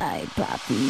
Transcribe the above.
Ay, papi.